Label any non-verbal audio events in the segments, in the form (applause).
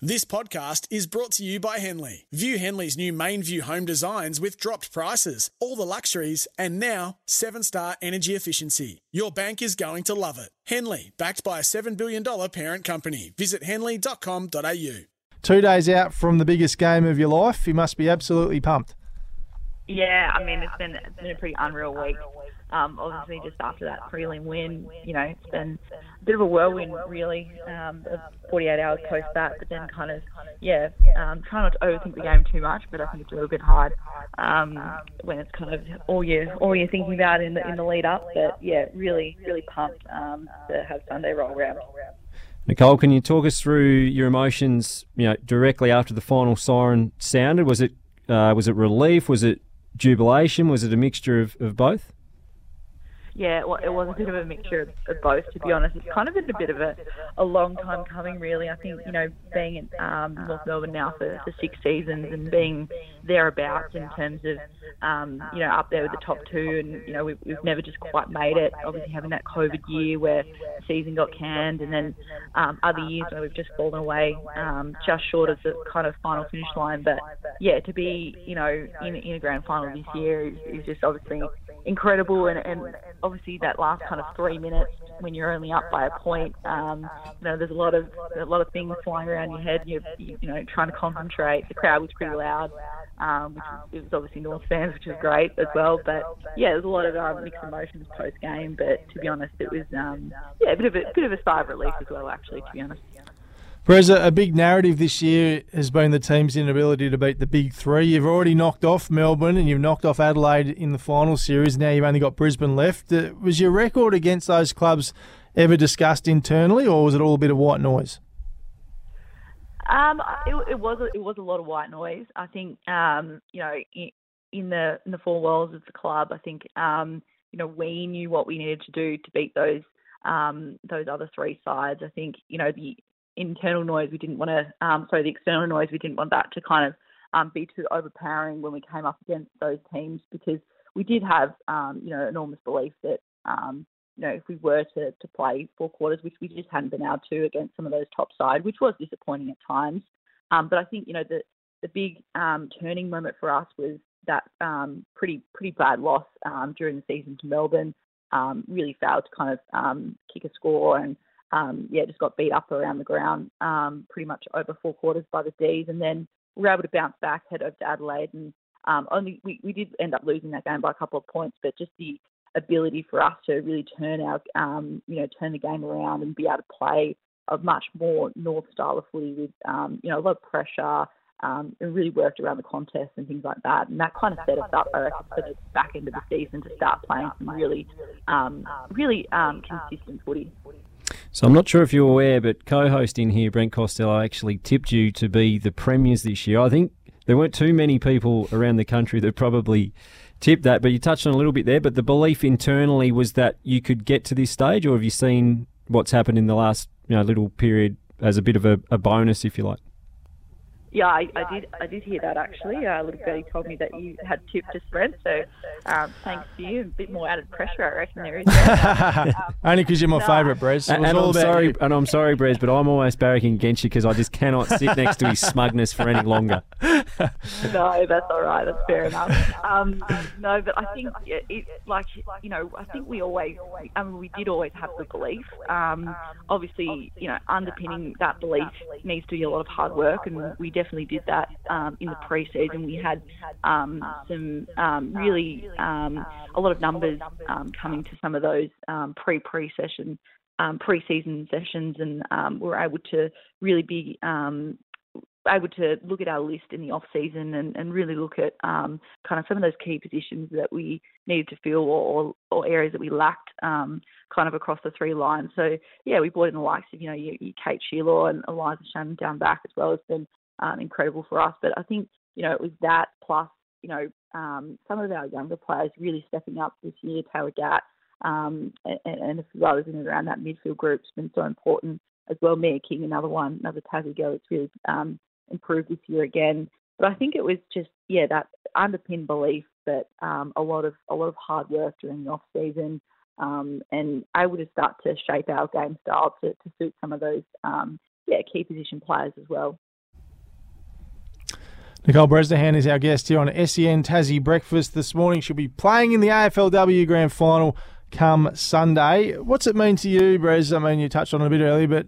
This podcast is brought to you by Henley. View Henley's new main view home designs with dropped prices, all the luxuries, and now seven star energy efficiency. Your bank is going to love it. Henley, backed by a $7 billion parent company. Visit henley.com.au. Two days out from the biggest game of your life, you must be absolutely pumped. Yeah, I mean, it's been, it's been a pretty unreal week. Um, obviously, just after that prelim win, you know, it's been a bit of a whirlwind, really, um, of 48 hours post that, but then kind of, yeah, um, try not to overthink the game too much, but I think it's a little bit hard um, when it's kind of all you all you're thinking about in the in the lead up. But yeah, really, really pumped um, to have Sunday roll around. Nicole, can you talk us through your emotions? You know, directly after the final siren sounded, was it uh, was it relief? Was it jubilation? Was it a mixture of, of both? Yeah, well, it was a bit of a mixture of, both, to be honest. It's kind of been a bit of a, a long time coming, really. I think, you know, being in um, North Melbourne now for, for six seasons and being thereabouts in terms of, um, you know, up there with the top two. And, you know, we've, we've never just quite made it. Obviously, having that COVID year where the season got canned, and then um, other years where we've just fallen away um, just short of the kind of final finish line. But, yeah, to be, you know, in, in a grand final this year is, is just obviously incredible and, and obviously that last kind of three minutes when you're only up by a point, um, you know, there's a lot of a lot of things flying around your head. You're you know trying to concentrate. The crowd was pretty loud, um, which was, it was obviously North fans, which was great as well. But yeah, there's a lot of um, mixed emotions post game. But to be honest, it was um, yeah a bit of a bit of a sigh of relief as well. Actually, to be honest. Whereas a, big narrative this year has been the team's inability to beat the big three. You've already knocked off Melbourne and you've knocked off Adelaide in the final series. Now you've only got Brisbane left. Uh, was your record against those clubs ever discussed internally, or was it all a bit of white noise? Um, it, it was it was a lot of white noise. I think um, you know in, in the in the four walls of the club, I think um, you know we knew what we needed to do to beat those um, those other three sides. I think you know the internal noise we didn't want to, um, sorry, the external noise we didn't want that to kind of um, be too overpowering when we came up against those teams because we did have, um, you know, enormous belief that, um, you know, if we were to, to play four quarters, which we just hadn't been able to against some of those top side, which was disappointing at times. Um, but I think, you know, the, the big um, turning moment for us was that um, pretty pretty bad loss um, during the season to Melbourne. Um, really failed to kind of um, kick a score and um, yeah, just got beat up around the ground um, pretty much over four quarters by the D's, and then we were able to bounce back, head over to Adelaide, and um, only we, we did end up losing that game by a couple of points, but just the ability for us to really turn our um, you know turn the game around and be able to play a much more North style of footy with um, you know a lot of pressure. Um, and really worked around the contest and things like that, and that kind of set us up, I reckon, for the back end of the season to start playing some really, um, really um, consistent footy. So I'm not sure if you're aware, but co-host in here, Brent Costello, actually tipped you to be the premiers this year. I think there weren't too many people around the country that probably tipped that, but you touched on a little bit there. But the belief internally was that you could get to this stage, or have you seen what's happened in the last you know little period as a bit of a, a bonus, if you like? Yeah, I, I, did. I did hear that actually. Uh, little Betty told me that you had tipped to spread, so um, thanks to you. A bit more added pressure, I reckon there is. There. (laughs) um, (laughs) Only because you're my no. favourite, Brez. And, and I'm sorry, you. and I'm sorry, Brez, but I'm almost barracking against you because I just cannot sit next to his smugness for any longer. (laughs) no, that's all right. That's fair enough. Um, no, but I think it, it, like you know, I think we always, I mean, we did always have the belief. Um, obviously, you know, underpinning that belief needs to be a lot of hard work, and we definitely did that um, in the pre-season. We had um, some um, really um, a lot of numbers um, coming to some of those um, pre-pre session, pre-season sessions, and we were able to really be able to look at our list in the off season and, and really look at um, kind of some of those key positions that we needed to fill or, or, areas that we lacked um, kind of across the three lines. So yeah, we brought in the likes of you know your, your Kate Shierlaw and Eliza Shannon down back as well has been um, incredible for us. But I think you know it was that plus you know um, some of our younger players really stepping up this year. Taylor Gatt um, and, and a few others in and around that midfield group's been so important as well. Mia King, another one, another Tassie girl that's really um, improved this year again. But I think it was just yeah that underpinned belief that um, a lot of a lot of hard work during the off season um, and able to start to shape our game style to, to suit some of those um, yeah key position players as well. Nicole Bresnehan is our guest here on SEN Tassie Breakfast this morning. She'll be playing in the AFLW Grand Final come Sunday. What's it mean to you, Brez? I mean, you touched on it a bit earlier, but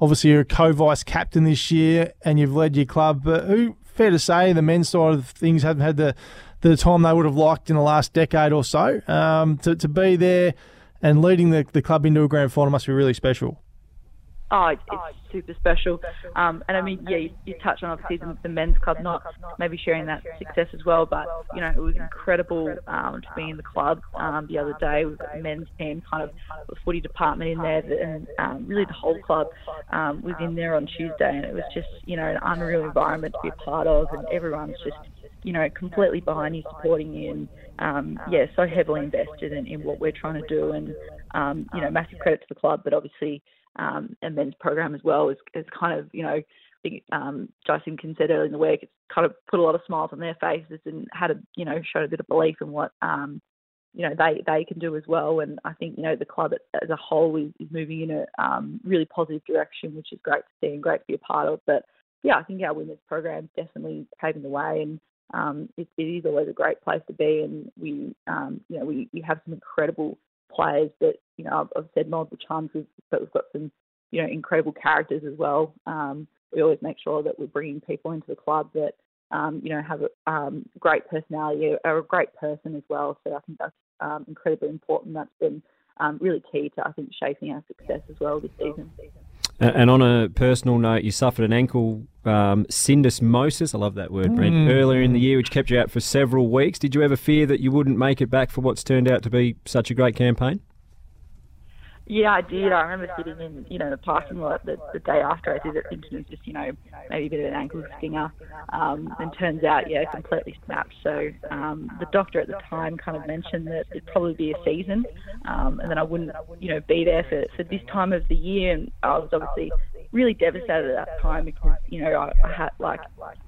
obviously you're a co-vice captain this year and you've led your club. But who, fair to say, the men's side of things haven't had the, the time they would have liked in the last decade or so. Um, to, to be there and leading the, the club into a grand final must be really special. Oh, it's, it's super special. Um, and I mean, yeah, you, you touched on obviously the, the, men's club not maybe sharing that success as well, but you know, it was incredible um, to be in the club um, the other day with the men's team, kind of the footy department in there, and um, really the whole club um, was in there on Tuesday, and it was just you know an unreal environment to be a part of, and everyone's just you know completely behind you, supporting you, and um, yeah, so heavily invested in, in what we're trying to do, and you know, massive credit to the club, but obviously um, and men's program as well is, is kind of, you know, I think um, Jason said earlier in the week, it's kind of put a lot of smiles on their faces and had a, you know, showed a bit of belief in what, um, you know, they, they can do as well. And I think, you know, the club as a whole is, is moving in a um, really positive direction, which is great to see and great to be a part of. But yeah, I think our women's program is definitely paving the way and um, it, it is always a great place to be. And we, um, you know, we, we have some incredible players that you know I've, I've said multiple times, we've, but we've got some you know incredible characters as well. Um, we always make sure that we're bringing people into the club that um, you know have a um, great personality, are a great person as well. So I think that's um, incredibly important. That's been um, really key to I think shaping our success as well this season. And on a personal note, you suffered an ankle um, syndesmosis. I love that word, Brent. Mm. Earlier in the year, which kept you out for several weeks. Did you ever fear that you wouldn't make it back for what's turned out to be such a great campaign? Yeah, I did. I remember sitting in, you know, the parking lot the, the day after I did it, thinking it was just, you know, maybe a bit of an ankle stinger. Um, and turns out, yeah, completely snapped. So um, the doctor at the time kind of mentioned that it'd probably be a season, um, and then I wouldn't, you know, be there for, for this time of the year. And I was obviously really devastated at that time because, you know, I, I had like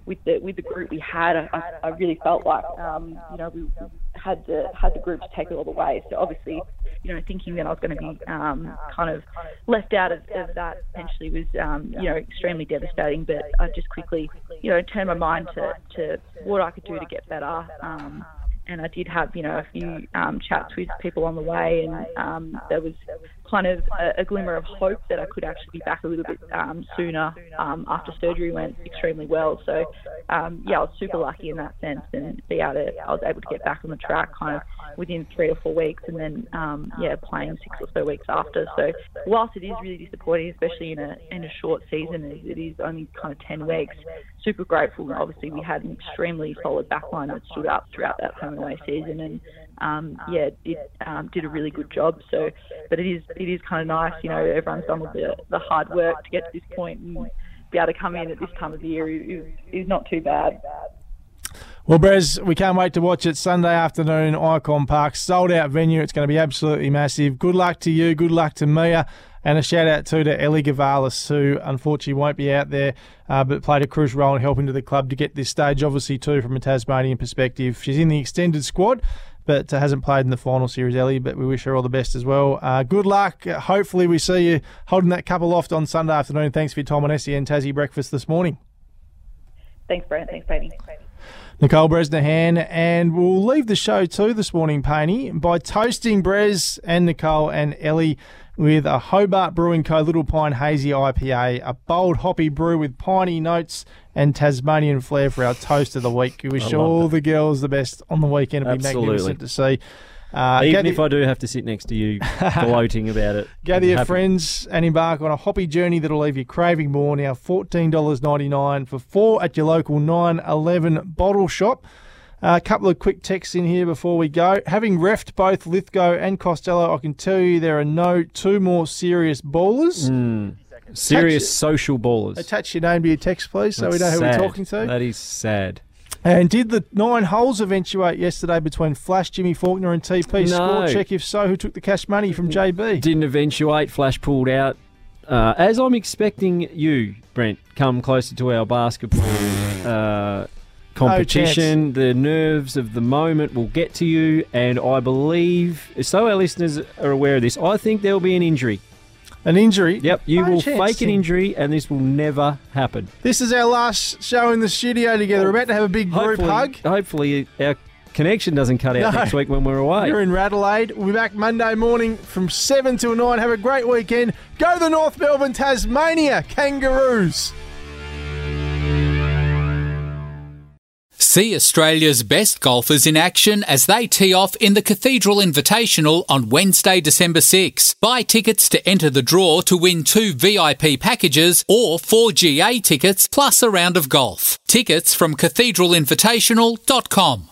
with the with the group we had, I, I really felt like, um, you know, we had the had the group to take it all the way. So obviously, you know, thinking that I was going to be um, kind of left out of, of that potentially was, um, you know, extremely devastating. But I just quickly, you know, turned my mind to, to what I could do to get better. Um, and I did have, you know, a few um, chats with people on the way, and um, there was kind of a, a, glimmer of hope that I could actually be back a little bit um, sooner um, after surgery went extremely well. So, um, yeah, I was super lucky in that sense, and be able to, I was able to get back on the track kind of within three or four weeks, and then, um, yeah, playing six or so weeks after. So, whilst it is really disappointing, especially in a in a short season, it is only kind of ten weeks. Super grateful. Obviously, we had an extremely solid backline that stood up throughout that home and away season, and um, yeah, did um, did a really good job. So, but it is it is kind of nice, you know, everyone's done all the the hard work to get to this point and be able to come in at this time of the year is is not too bad. Well, Brez, we can't wait to watch it Sunday afternoon, Ikon Park, sold out venue. It's going to be absolutely massive. Good luck to you. Good luck to Mia. And a shout out too to Ellie Gavalis, who unfortunately won't be out there, uh, but played a crucial role in helping to the club to get this stage, obviously, too, from a Tasmanian perspective. She's in the extended squad but uh, hasn't played in the final series, Ellie. But we wish her all the best as well. Uh, good luck. Hopefully, we see you holding that cup aloft on Sunday afternoon. Thanks for your time on SEN Tassie Breakfast this morning. Thanks, Brent. Thanks, Painey. Nicole Bresnehan, and we'll leave the show too this morning, Painey, by toasting Brez and Nicole and Ellie with a Hobart Brewing Co. Little Pine Hazy IPA, a bold hoppy brew with piney notes and Tasmanian flair for our toast of the week. We wish all that. the girls the best on the weekend. It'll Absolutely. be magnificent to see. Uh, Even if I do have to sit next to you (laughs) gloating about it. Gather your happy. friends and embark on a hoppy journey that'll leave you craving more. Now, $14.99 for four at your local 911 bottle shop. Uh, a couple of quick texts in here before we go. Having refed both Lithgow and Costello, I can tell you there are no two more serious ballers. Mm. Serious social ballers. Attach your name to your text, please, so That's we know who sad. we're talking to. That is sad. And did the nine holes eventuate yesterday between Flash, Jimmy Faulkner, and TP? No. Score check if so. Who took the cash money from JB? Didn't eventuate. Flash pulled out. Uh, as I'm expecting you, Brent, come closer to our basketball uh, competition. Oh, no the nerves of the moment will get to you, and I believe, so our listeners are aware of this, I think there will be an injury An injury? Yep, you No will chance, fake an injury, and this will never happen. This is our last show in the studio together. We're about to have a big group hopefully, hug. hopefully our connection doesn't cut out No. next week when we're away. You're in Radelaide. We'll be back Monday morning from 7 till 9. Have a great weekend. Go to the North Melbourne Tasmania Kangaroos. See Australia's best golfers in action as they tee off in the Cathedral Invitational on Wednesday, December 6. Buy tickets to enter the draw to win two VIP packages or four GA tickets plus a round of golf. Tickets from cathedralinvitational.com.